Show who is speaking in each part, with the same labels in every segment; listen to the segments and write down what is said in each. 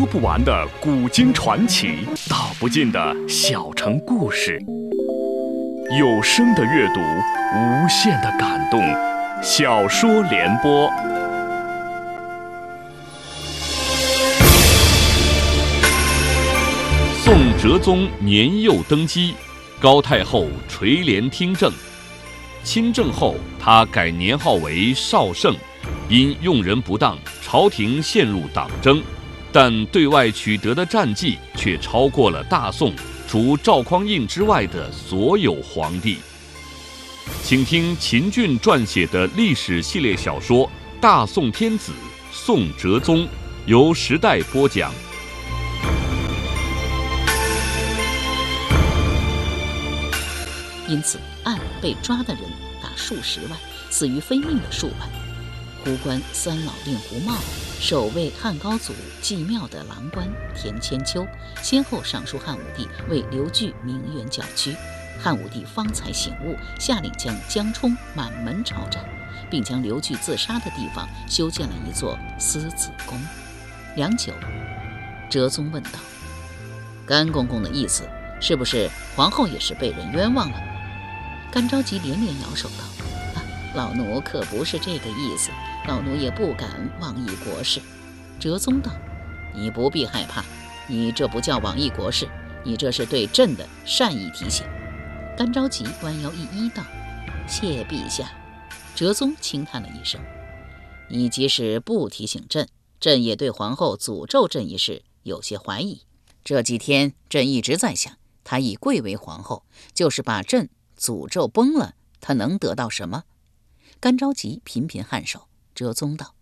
Speaker 1: 说不完的古今传奇，道不尽的小城故事。有声的阅读，无限的感动。小说联播。宋哲宗年幼登基，高太后垂帘听政。亲政后，他改年号为绍圣，因用人不当，朝廷陷入党争，但对外取得的战绩却超过了大宋。除赵匡胤之外的所有皇帝，请听秦俊撰写的历史系列小说《大宋天子宋哲宗》，由时代播讲。
Speaker 2: 因此，案被抓的人达数十万，死于非命的数万。胡官三老令狐茂。守卫汉高祖祭庙的郎官田千秋，先后上书汉武帝，为刘据鸣冤叫屈。汉武帝方才醒悟，下令将江充满门抄斩，并将刘据自杀的地方修建了一座思子宫。良久，哲宗问道：“甘公公的意思，是不是皇后也是被人冤枉了？”甘着急连连摇手道：“老奴可不是这个意思。”老奴也不敢妄议国事。哲宗道：“你不必害怕，你这不叫妄议国事，你这是对朕的善意提醒。”甘着急弯腰一揖道：“谢陛下。”哲宗轻叹了一声：“你即使不提醒朕，朕也对皇后诅咒朕一事有些怀疑。这几天朕一直在想，她已贵为皇后，就是把朕诅咒崩了，她能得到什么？”甘着急频频颔首。哲宗道：“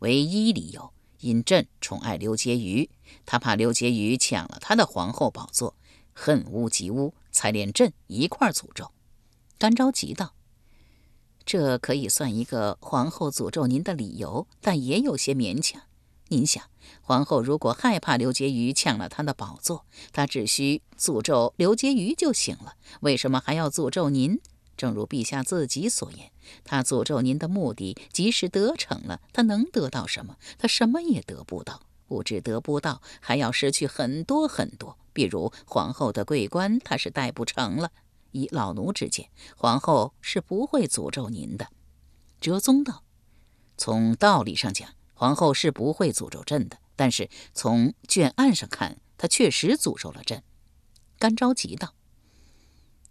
Speaker 2: 唯一理由，因朕宠爱刘婕妤，他怕刘婕妤抢了他的皇后宝座，恨屋及乌，才连朕一块诅咒。”甘着急道：“这可以算一个皇后诅咒您的理由，但也有些勉强。您想，皇后如果害怕刘婕妤抢了她的宝座，她只需诅咒刘婕妤就行了，为什么还要诅咒您？”正如陛下自己所言，他诅咒您的目的，即使得逞了，他能得到什么？他什么也得不到，不止得不到，还要失去很多很多。比如皇后的桂冠，他是戴不成了。以老奴之见，皇后是不会诅咒您的。哲宗道：“从道理上讲，皇后是不会诅咒朕的。但是从卷案上看，她确实诅咒了朕。”甘着急道：“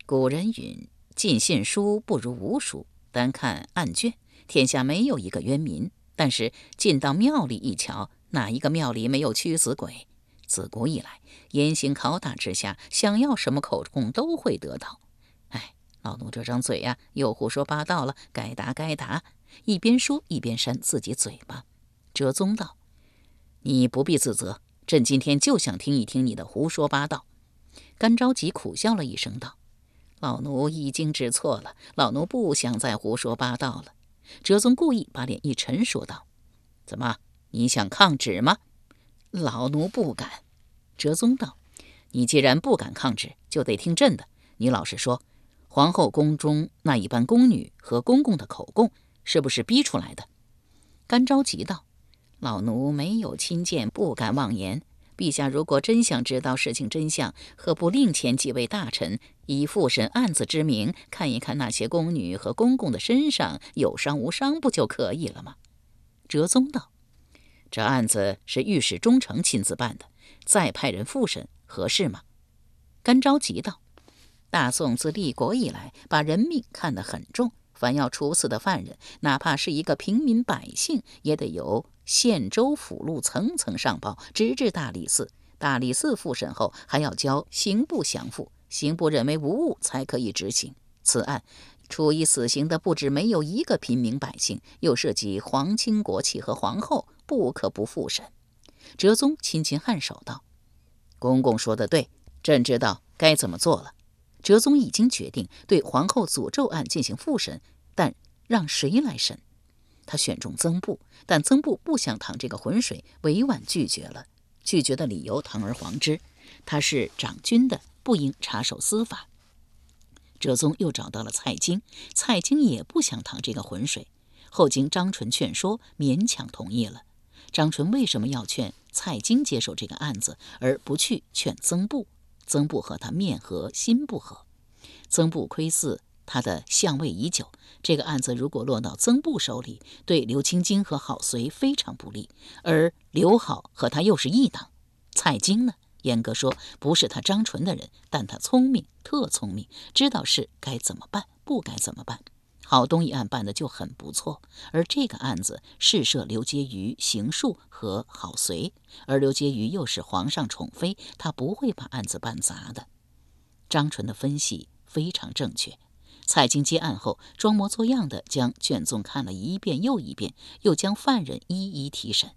Speaker 2: 古人云。”尽信书不如无书。单看案卷，天下没有一个冤民。但是进到庙里一瞧，哪一个庙里没有屈死鬼？自古以来，严刑拷打之下，想要什么口供都会得到。哎，老奴这张嘴呀，又胡说八道了。该打该打。一边说一边扇自己嘴巴。哲宗道：“你不必自责，朕今天就想听一听你的胡说八道。”甘着急苦笑了一声道。老奴已经知错了，老奴不想再胡说八道了。哲宗故意把脸一沉，说道：“怎么，你想抗旨吗？”老奴不敢。哲宗道：“你既然不敢抗旨，就得听朕的。你老实说，皇后宫中那一班宫女和公公的口供，是不是逼出来的？”甘着急道：“老奴没有亲见，不敢妄言。”陛下如果真想知道事情真相，何不另遣几位大臣，以复审案子之名，看一看那些宫女和公公的身上有伤无伤，不就可以了吗？哲宗道：“这案子是御史中丞亲自办的，再派人复审合适吗？”甘着急道：“大宋自立国以来，把人命看得很重，凡要处死的犯人，哪怕是一个平民百姓，也得由。”县州府路层层上报，直至大理寺。大理寺复审后，还要交刑部详复。刑部认为无误，才可以执行。此案处以死刑的不止没有一个平民百姓，又涉及皇亲国戚和皇后，不可不复审。哲宗轻轻颔首道：“公公说的对，朕知道该怎么做了。”哲宗已经决定对皇后诅咒案进行复审，但让谁来审？他选中曾布，但曾布不想淌这个浑水，委婉拒绝了。拒绝的理由堂而皇之，他是长君的，不应插手司法。哲宗又找到了蔡京，蔡京也不想淌这个浑水，后经张纯劝说，勉强同意了。张纯为什么要劝？蔡京接手这个案子，而不去劝曾布。曾布和他面和心不和。曾布窥伺他的相位已久，这个案子如果落到曾布手里，对刘青金和郝随非常不利。而刘好和他又是一党。蔡京呢？严格说，不是他张纯的人，但他聪明，特聪明，知道是该怎么办，不该怎么办。郝东一案办的就很不错，而这个案子是涉刘婕妤、邢树和郝随，而刘婕妤又是皇上宠妃，他不会把案子办砸的。张纯的分析非常正确。蔡京接案后，装模作样的将卷宗看了一遍又一遍，又将犯人一一提审。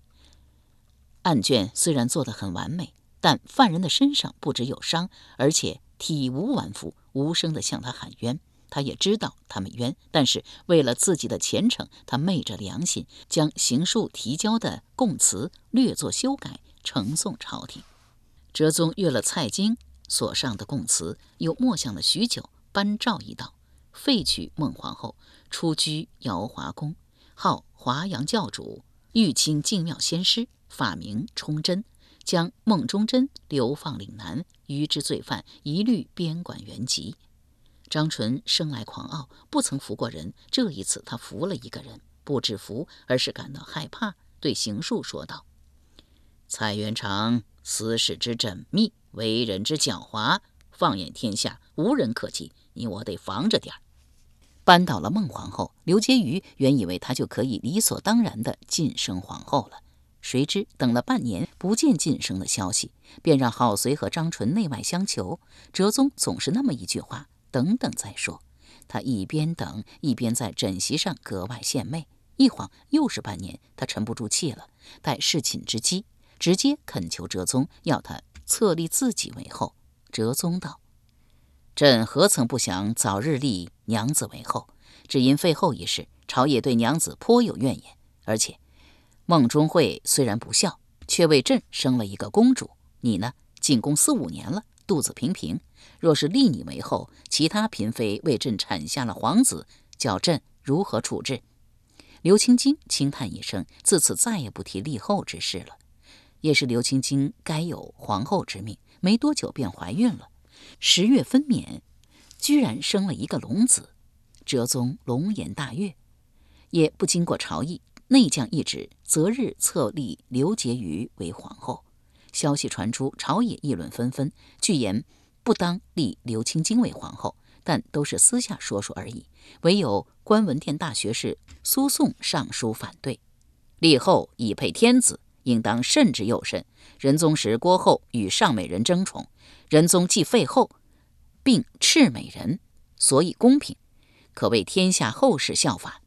Speaker 2: 案卷虽然做得很完美，但犯人的身上不只有伤，而且体无完肤，无声地向他喊冤。他也知道他们冤，但是为了自己的前程，他昧着良心将刑诉提交的供词略作修改，呈送朝廷。哲宗阅了蔡京所上的供词，又默想了许久，颁诏一道：废去孟皇后，出居瑶华宫，号华阳教主，玉清净妙仙师，法名充真，将孟忠贞流放岭南，余之罪犯一律边管原籍。张纯生来狂傲，不曾服过人。这一次，他服了一个人，不止服，而是感到害怕，对邢树说道：“蔡元长私事之缜密，为人之狡猾，放眼天下无人可及。你我得防着点儿。”扳倒了孟皇后，刘婕妤原以为她就可以理所当然地晋升皇后了，谁知等了半年不见晋升的消息，便让郝随和张纯内外相求。哲宗总是那么一句话。等等再说。他一边等，一边在枕席上格外献媚。一晃又是半年，他沉不住气了，待侍寝之机，直接恳求哲宗要他册立自己为后。哲宗道：“朕何曾不想早日立娘子为后？只因废后一事，朝野对娘子颇有怨言。而且孟中惠虽然不孝，却为朕生了一个公主。你呢，进宫四五年了。”肚子平平，若是立你为后，其他嫔妃为朕产下了皇子，叫朕如何处置？刘青金轻叹一声，自此再也不提立后之事了。也是刘青青该有皇后之命，没多久便怀孕了，十月分娩，居然生了一个龙子。哲宗龙颜大悦，也不经过朝议，内将一旨，择日册立刘婕妤为皇后。消息传出，朝野议论纷纷。据言不当立刘青金为皇后，但都是私下说说而已。唯有观文殿大学士苏颂上书反对，立后以配天子，应当慎之又慎。仁宗时，郭后与尚美人争宠，仁宗既废后，并斥美人，所以公平，可为天下后世效法。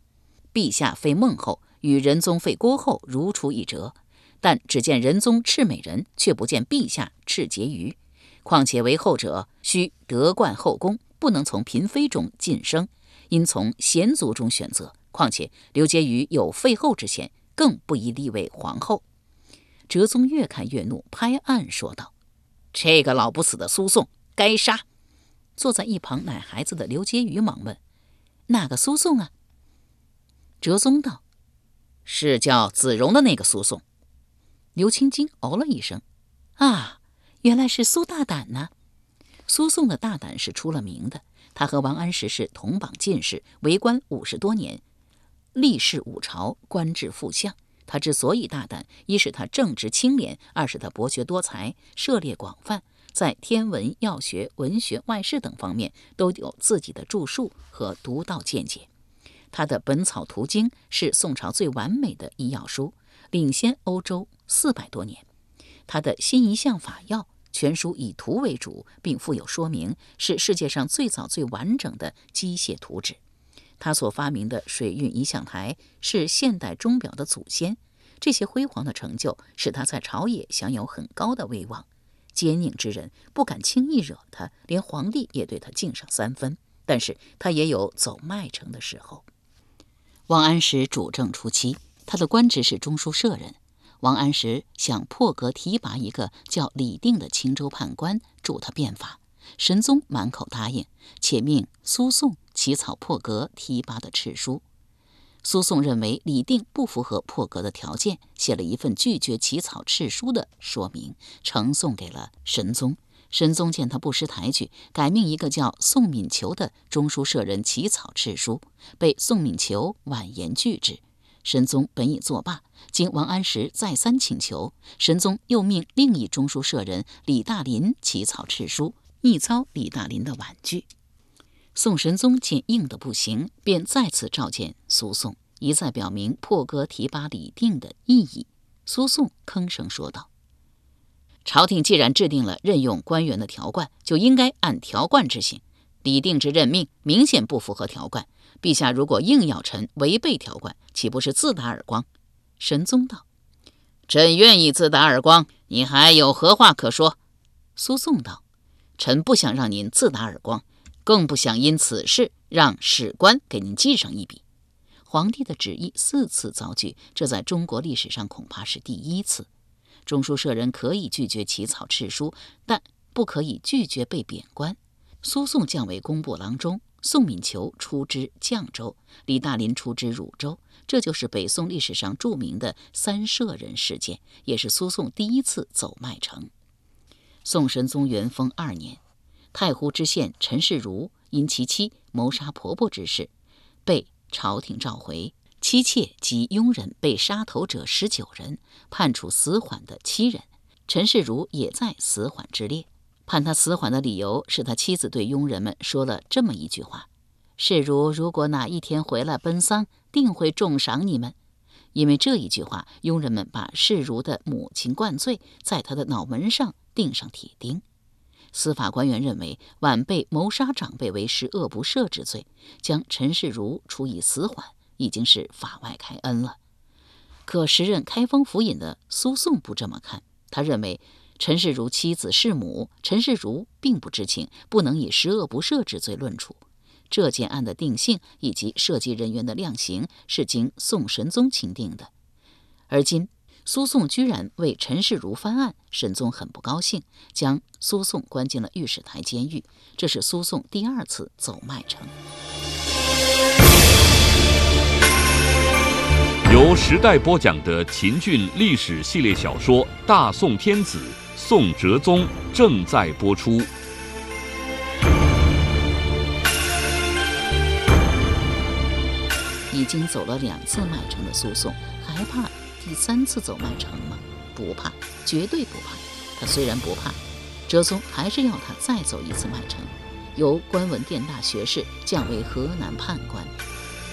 Speaker 2: 陛下废孟后，与仁宗废郭后如出一辙。但只见仁宗赤美人，却不见陛下赤婕妤。况且为后者需德冠后宫，不能从嫔妃中晋升，应从贤族中选择。况且刘婕妤有废后之嫌，更不宜立为皇后。哲宗越看越怒，拍案说道：“这个老不死的苏颂，该杀！”坐在一旁奶孩子的刘婕妤忙问：“哪个苏颂啊？”哲宗道：“是叫子荣的那个苏颂。”刘青金哦了一声：“啊，原来是苏大胆呢！苏颂的大胆是出了名的。他和王安石是同榜进士，为官五十多年，历仕五朝，官至副相。他之所以大胆，一是他正直清廉，二是他博学多才，涉猎广泛，在天文、药学、文学、外事等方面都有自己的著述和独到见解。他的《本草图经》是宋朝最完美的医药书，领先欧洲。”四百多年，他的新一项法药全书以图为主，并附有说明，是世界上最早最完整的机械图纸。他所发明的水运仪象台是现代钟表的祖先。这些辉煌的成就使他在朝野享有很高的威望，奸佞之人不敢轻易惹他，连皇帝也对他敬上三分。但是他也有走麦城的时候。王安石主政初期，他的官职是中书舍人。王安石想破格提拔一个叫李定的青州判官助他变法，神宗满口答应，且命苏颂起草破格提拔的敕书。苏颂认为李定不符合破格的条件，写了一份拒绝起草敕书的说明，呈送给了神宗。神宗见他不识抬举，改命一个叫宋敏求的中书舍人起草敕书，被宋敏求婉言拒之。神宗本已作罢，经王安石再三请求，神宗又命另一中书舍人李大林起草敕书，逆遭李大林的婉拒。宋神宗见硬的不行，便再次召见苏颂，一再表明破格提拔李定的意义。苏颂吭声说道：“朝廷既然制定了任用官员的条贯，就应该按条贯执行。李定之任命明显不符合条贯，陛下如果硬要臣违背条贯，岂不是自打耳光？”神宗道：“朕愿意自打耳光，你还有何话可说？”苏颂道：“臣不想让您自打耳光。”更不想因此事让史官给您记上一笔。皇帝的旨意四次遭拒，这在中国历史上恐怕是第一次。中书舍人可以拒绝起草敕书，但不可以拒绝被贬官。苏颂降为工部郎中，宋敏求出知绛州，李大林出知汝州，这就是北宋历史上著名的三舍人事件，也是苏颂第一次走麦城。宋神宗元丰二年。太湖知县陈世儒因其妻谋杀婆婆之事，被朝廷召回。妻妾及佣人被杀头者十九人，判处死缓的七人。陈世儒也在死缓之列。判他死缓的理由是他妻子对佣人们说了这么一句话：“世儒如果哪一天回来奔丧，定会重赏你们。”因为这一句话，佣人们把世儒的母亲灌醉，在他的脑门上钉上铁钉。司法官员认为，晚辈谋杀长辈为十恶不赦之罪，将陈世儒处以死缓，已经是法外开恩了。可时任开封府尹的苏颂不这么看，他认为陈世儒妻子弑母，陈世儒并不知情，不能以十恶不赦之罪论处。这件案的定性以及涉及人员的量刑，是经宋神宗钦定的，而今。苏颂居然为陈世如翻案，沈宗很不高兴，将苏颂关进了御史台监狱。这是苏颂第二次走麦城。
Speaker 1: 由时代播讲的秦俊历史系列小说《大宋天子·宋哲宗》正在播出。
Speaker 2: 已经走了两次麦城的苏颂，还怕。第三次走麦城吗？不怕，绝对不怕。他虽然不怕，哲宗还是要他再走一次麦城，由官文殿大学士降为河南判官。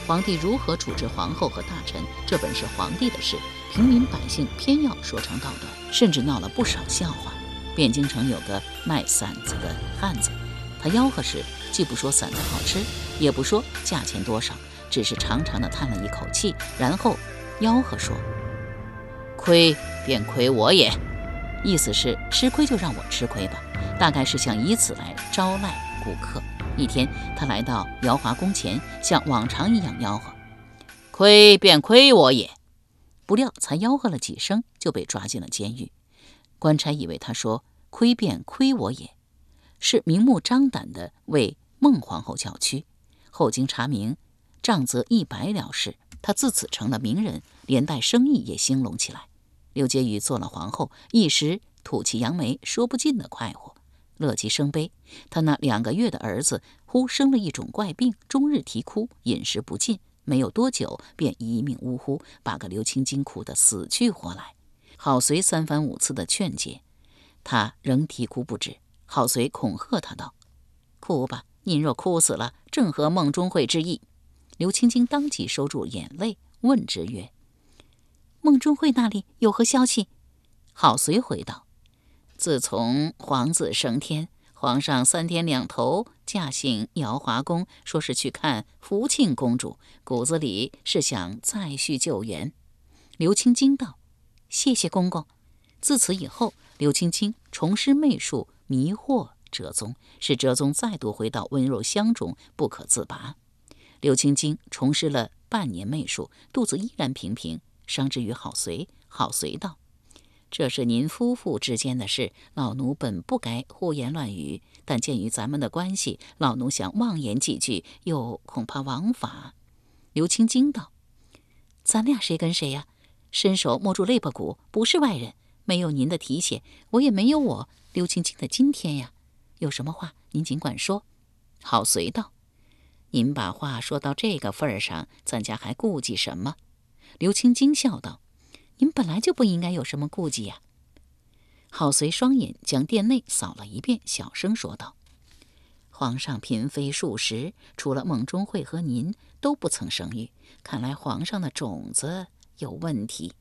Speaker 2: 皇帝如何处置皇后和大臣，这本是皇帝的事，平民百姓偏要说长道短，甚至闹了不少笑话。汴京城有个卖馓子的汉子，他吆喝时既不说馓子好吃，也不说价钱多少，只是长长的叹了一口气，然后吆喝说。亏便亏我也，意思是吃亏就让我吃亏吧，大概是想以此来招赖顾客。一天，他来到姚华宫前，像往常一样吆喝：“亏便亏我也。”不料才吆喝了几声，就被抓进了监狱。官差以为他说“亏便亏我也”，是明目张胆的为孟皇后叫屈。后经查明，账则一百了事，他自此成了名人，连带生意也兴隆起来。刘婕妤做了皇后，一时吐气扬眉，说不尽的快活，乐极生悲。她那两个月的儿子忽生了一种怪病，终日啼哭，饮食不进，没有多久便一命呜呼，把个刘青青哭得死去活来。郝随三番五次的劝解，他仍啼哭不止。郝随恐吓他道：“哭吧，您若哭死了，正合梦中会之意。”刘青青当即收住眼泪，问之曰。孟中会那里有何消息？郝随回道：“自从皇子升天，皇上三天两头驾幸瑶华宫，说是去看福庆公主，骨子里是想再续旧缘。”刘青惊道：“谢谢公公。”自此以后，刘青青重施媚术迷惑哲宗，使哲宗再度回到温柔乡中不可自拔。刘青青重施了半年媚术，肚子依然平平。伤之于郝随，郝随道：“这是您夫妇之间的事，老奴本不该胡言乱语。但鉴于咱们的关系，老奴想妄言几句，又恐怕枉法。”刘青惊道：“
Speaker 3: 咱俩谁跟谁呀？伸手摸住肋巴骨，不是外人。没有您的提携，我也没有我刘青青的今天呀。有什么话您尽管说。
Speaker 2: 郝随道：“您把话说到这个份儿上，咱家还顾忌什么？”
Speaker 3: 刘青青笑道：“您本来就不应该有什么顾忌呀。”
Speaker 2: 郝随双眼将殿内扫了一遍，小声说道：“皇上嫔妃数十，除了孟中会和您，都不曾生育。看来皇上的种子有问题。”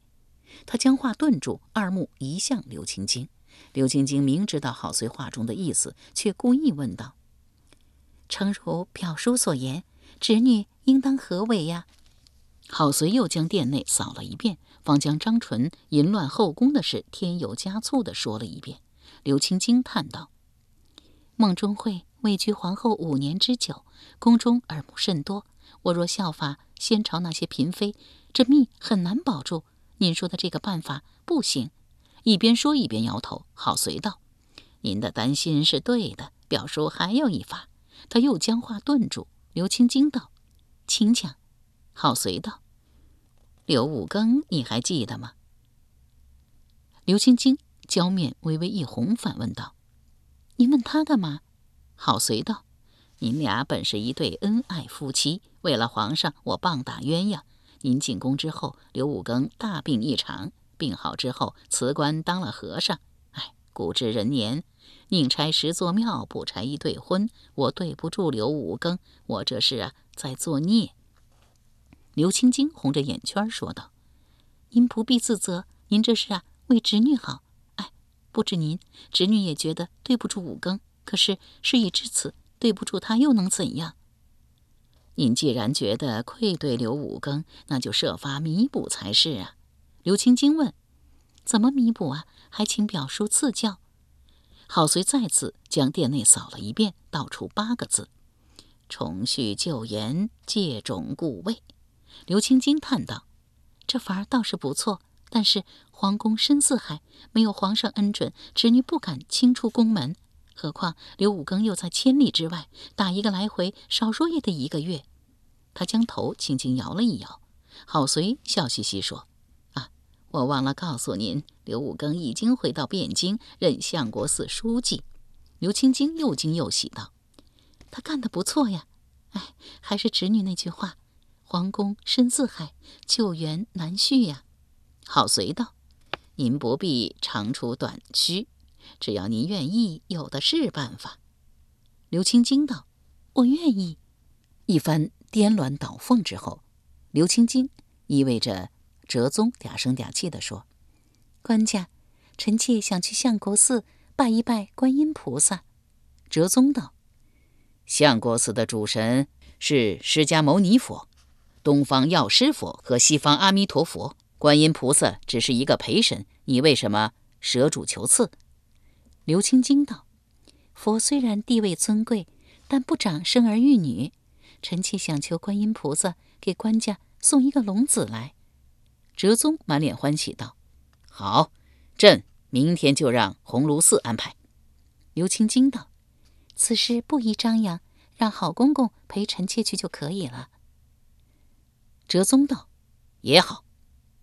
Speaker 2: 他将话顿住，二目移向刘青青。刘青青明知道郝随话中的意思，却故意问道：“
Speaker 3: 诚如表叔所言，侄女应当何为呀？”
Speaker 2: 郝随又将殿内扫了一遍，方将张纯淫乱后宫的事添油加醋地说了一遍。刘青惊叹道：“
Speaker 3: 孟中慧位居皇后五年之久，宫中耳目甚多。我若效法先朝那些嫔妃，这命很难保住。”您说的这个办法不行，
Speaker 2: 一边说一边摇头。郝随道：“您的担心是对的，表叔还有一法。”他又将话顿住。刘青惊道：“
Speaker 3: 请讲。”
Speaker 2: 郝随道：“刘五更，你还记得吗？”刘青青娇面微微一红，反问道：“
Speaker 3: 您问他干嘛？”
Speaker 2: 郝随道：“您俩本是一对恩爱夫妻，为了皇上，我棒打鸳鸯。”您进宫之后，刘五更大病一场，病好之后辞官当了和尚。哎，古之人言，宁拆十座庙，不拆一对婚。我对不住刘五更，我这是啊在作孽。
Speaker 3: 刘青青红着眼圈说道：“您不必自责，您这是啊为侄女好。哎，不止您，侄女也觉得对不住五更。可是事已至此，对不住他又能怎样？”
Speaker 2: 您既然觉得愧对刘五更，那就设法弥补才是啊。
Speaker 3: 刘青青问：“怎么弥补啊？还请表叔赐教。”
Speaker 2: 郝随再次将殿内扫了一遍，道出八个字：“重续旧言，借种故位。”
Speaker 3: 刘青青叹道：“这法儿倒是不错，但是皇宫深似海，没有皇上恩准，侄女不敢轻出宫门。”何况刘五更又在千里之外，打一个来回，少说也得一个月。
Speaker 2: 他将头轻轻摇了一摇。郝随笑嘻嘻说：“啊，我忘了告诉您，刘五更已经回到汴京，任相国寺书记。”
Speaker 3: 刘青青又惊又喜道：“他干得不错呀！哎，还是侄女那句话，皇宫深似海，旧缘难续呀。”
Speaker 2: 郝随道：“您不必长出短须。”只要您愿意，有的是办法。
Speaker 3: 刘青青道：“我愿意。”
Speaker 2: 一番颠鸾倒凤之后，刘青青意味着哲宗嗲声嗲气地说：“
Speaker 3: 官家，臣妾想去相国寺拜一拜观音菩萨。”
Speaker 2: 哲宗道：“相国寺的主神是释迦牟尼佛、东方药师佛和西方阿弥陀佛，观音菩萨只是一个陪神。你为什么舍主求赐？”
Speaker 3: 刘青青道：“佛虽然地位尊贵，但不长生儿育女。臣妾想求观音菩萨给官家送一个龙子来。”
Speaker 2: 哲宗满脸欢喜道：“好，朕明天就让鸿胪寺安排。”
Speaker 3: 刘青青道：“此事不宜张扬，让好公公陪臣妾去就可以了。”
Speaker 2: 哲宗道：“也好。”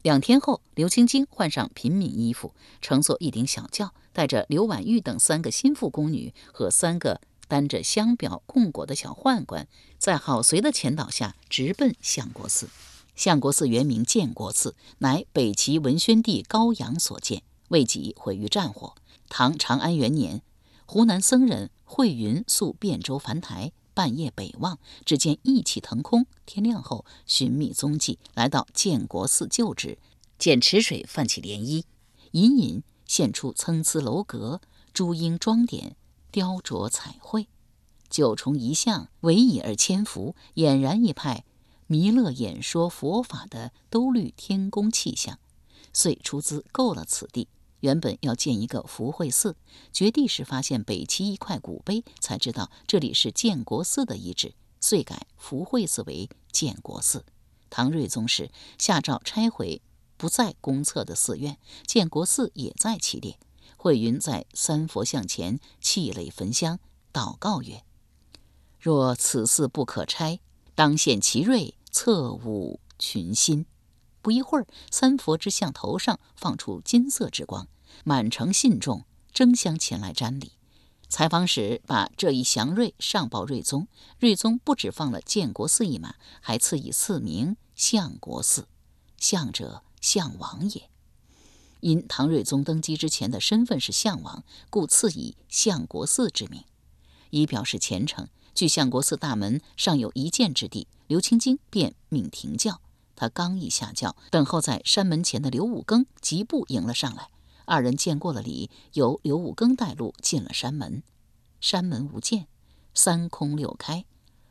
Speaker 2: 两天后，刘青青换上平民衣服，乘坐一顶小轿，带着刘婉玉等三个心腹宫女和三个担着香表供果的小宦官，在郝随的前导下，直奔相国寺。相国寺原名建国寺，乃北齐文宣帝高阳所建，未几毁于战火。唐长安元年，湖南僧人慧云宿汴州樊台。半夜北望，只见意气腾空。天亮后，寻觅踪迹，来到建国寺旧址，见池水泛起涟漪，隐隐现出参差楼阁，朱英装点，雕琢彩绘。九重一像逶迤而千幅，俨然一派弥勒演说佛法的兜率天宫气象，遂出资购了此地。原本要建一个福慧寺，掘地时发现北齐一块古碑，才知道这里是建国寺的遗址，遂改福慧寺为建国寺。唐睿宗时下诏拆毁不在公厕的寺院，建国寺也在其列。慧云在三佛像前泣泪焚香，祷告曰：“若此寺不可拆，当献其瑞，侧忤群心。”不一会儿，三佛之像头上放出金色之光，满城信众争相前来瞻礼。采访时把这一祥瑞上报睿宗，睿宗不只放了建国寺一马，还赐以赐名相国寺。相者，相王也。因唐睿宗登基之前的身份是相王，故赐以相国寺之名，以表示虔诚。距相国寺大门尚有一箭之地，刘清京便命停轿。他刚一下轿，等候在山门前的刘武庚疾步迎了上来。二人见过了礼，由刘武庚带路进了山门。山门无间，三空六开，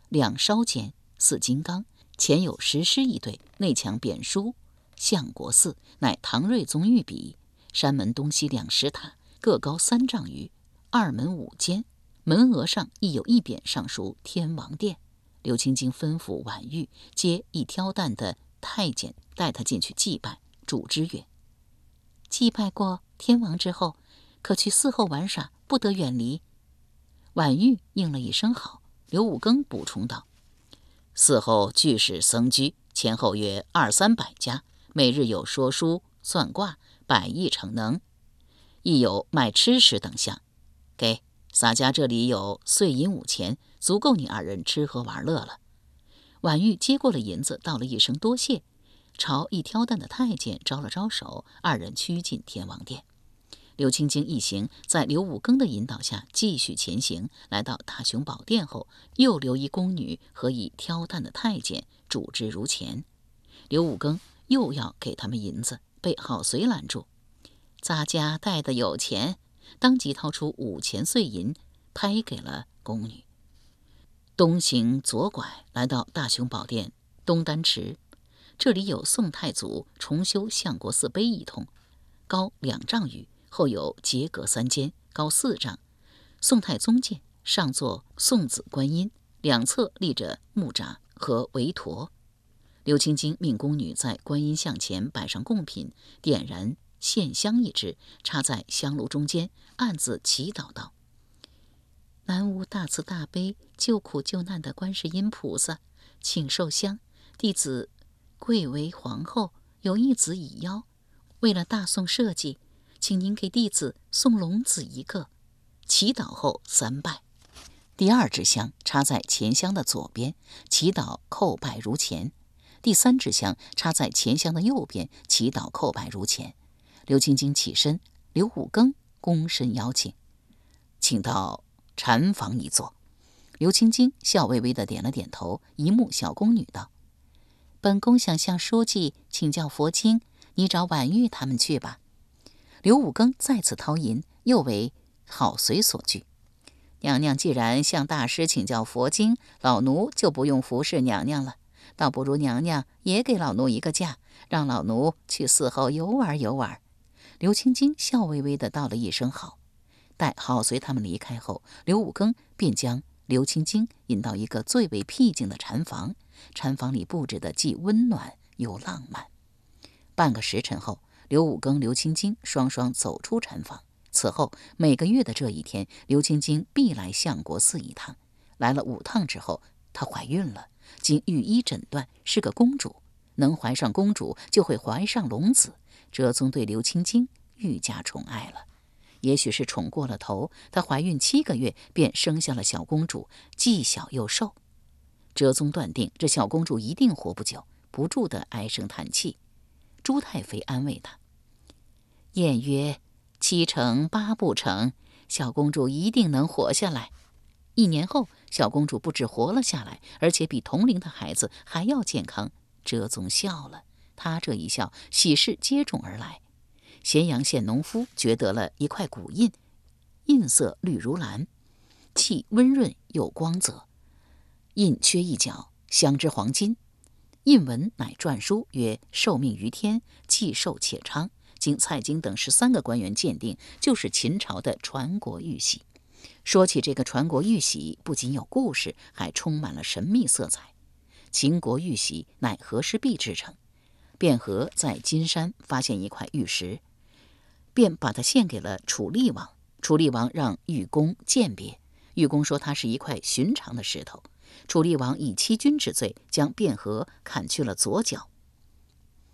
Speaker 2: 两梢间似金刚，前有石狮一对，内墙匾书“相国寺”，乃唐睿宗御笔。山门东西两石塔，各高三丈余，二门五间，门额上亦有一匾，上书“天王殿”。刘青青吩咐婉玉接一挑担的太监，带他进去祭拜。主之曰：“祭拜过。”天王之后，可去寺后玩耍，不得远离。婉玉应了一声好。刘武庚补充道：“寺后俱是僧居，前后约二三百家，每日有说书、算卦、百艺逞能，亦有卖吃食等项。给洒家这里有碎银五钱，足够你二人吃喝玩乐了。”婉玉接过了银子，道了一声多谢。朝一挑担的太监招了招手，二人趋近天王殿。刘青青一行在刘武庚的引导下继续前行，来到大雄宝殿后，又留一宫女和一挑担的太监主之如前。刘武庚又要给他们银子，被郝随拦住。咱家带的有钱，当即掏出五钱碎银，拍给了宫女。东行左拐，来到大雄宝殿东丹池。这里有宋太祖重修相国寺碑一通，高两丈余，后有结阁三间，高四丈。宋太宗建，上座宋子观音，两侧立着木札和韦陀。刘青青命宫女在观音像前摆上贡品，点燃线香一支，插在香炉中间，暗自祈祷道：“南无大慈大悲救苦救难的观世音菩萨，请受香，弟子。”贵为皇后，有一子已夭，为了大宋社稷，请您给弟子送龙子一个。祈祷后三拜，第二支香插在前香的左边，祈祷叩拜如前；第三支香插在前香的右边，祈祷叩拜如前。刘晶晶起身，刘武庚躬身邀请，请到禅房一座。刘青青笑微微的点了点头，一目小宫女道。本宫想向书记请教佛经，你找婉玉他们去吧。刘武庚再次掏银，又为好随所拒。娘娘既然向大师请教佛经，老奴就不用服侍娘娘了，倒不如娘娘也给老奴一个假，让老奴去寺后游玩游玩。刘青青笑微微的道了一声好。待好随他们离开后，刘武庚便将刘青青引到一个最为僻静的禅房。禅房里布置的既温暖又浪漫。半个时辰后，刘武庚、刘青青双双走出禅房。此后每个月的这一天，刘青青必来相国寺一趟。来了五趟之后，她怀孕了。经御医诊断，是个公主。能怀上公主，就会怀上龙子。哲宗对刘青青愈加宠爱了。也许是宠过了头，她怀孕七个月便生下了小公主，既小又瘦。哲宗断定这小公主一定活不久，不住的唉声叹气。朱太妃安慰他：“谚曰，七成八不成，小公主一定能活下来。”一年后，小公主不止活了下来，而且比同龄的孩子还要健康。哲宗笑了，他这一笑，喜事接踵而来。咸阳县农夫掘得了一块古印，印色绿如蓝，气温润又光泽。印缺一角，镶之黄金。印文乃篆书，曰“受命于天，既寿且昌”。经蔡京等十三个官员鉴定，就是秦朝的传国玉玺。说起这个传国玉玺，不仅有故事，还充满了神秘色彩。秦国玉玺乃和氏璧制成。卞和在金山发现一块玉石，便把它献给了楚厉王。楚厉王让玉工鉴别，玉工说它是一块寻常的石头。楚厉王以欺君之罪将卞和砍去了左脚。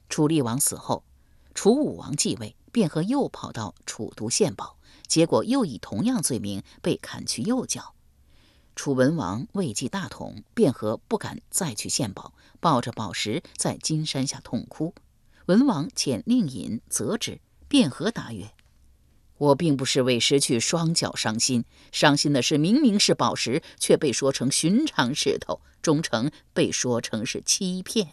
Speaker 2: 楚厉王死后，楚武王继位，卞和又跑到楚都献宝，结果又以同样罪名被砍去右脚。楚文王位继大统，卞和不敢再去献宝，抱着宝石在金山下痛哭。文王遣令尹责之，卞和答曰：“我并不是为失去双脚伤心，伤心的是明明是宝石，却被说成寻常石头，忠诚被说成是欺骗。”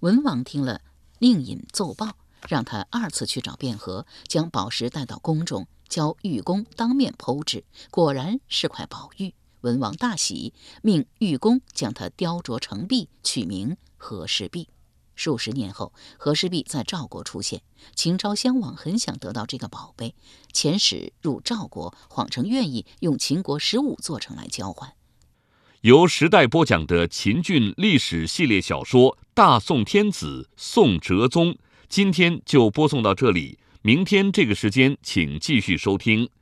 Speaker 2: 文王听了。令尹奏报，让他二次去找卞和，将宝石带到宫中，教玉工当面剖之，果然是块宝玉。文王大喜，命玉工将它雕琢成璧，取名和氏璧。数十年后，和氏璧在赵国出现，秦昭襄王很想得到这个宝贝，遣使入赵国，谎称愿意用秦国十五座城来交换。
Speaker 1: 由时代播讲的秦俊历史系列小说。大宋天子宋哲宗，今天就播送到这里。明天这个时间，请继续收听。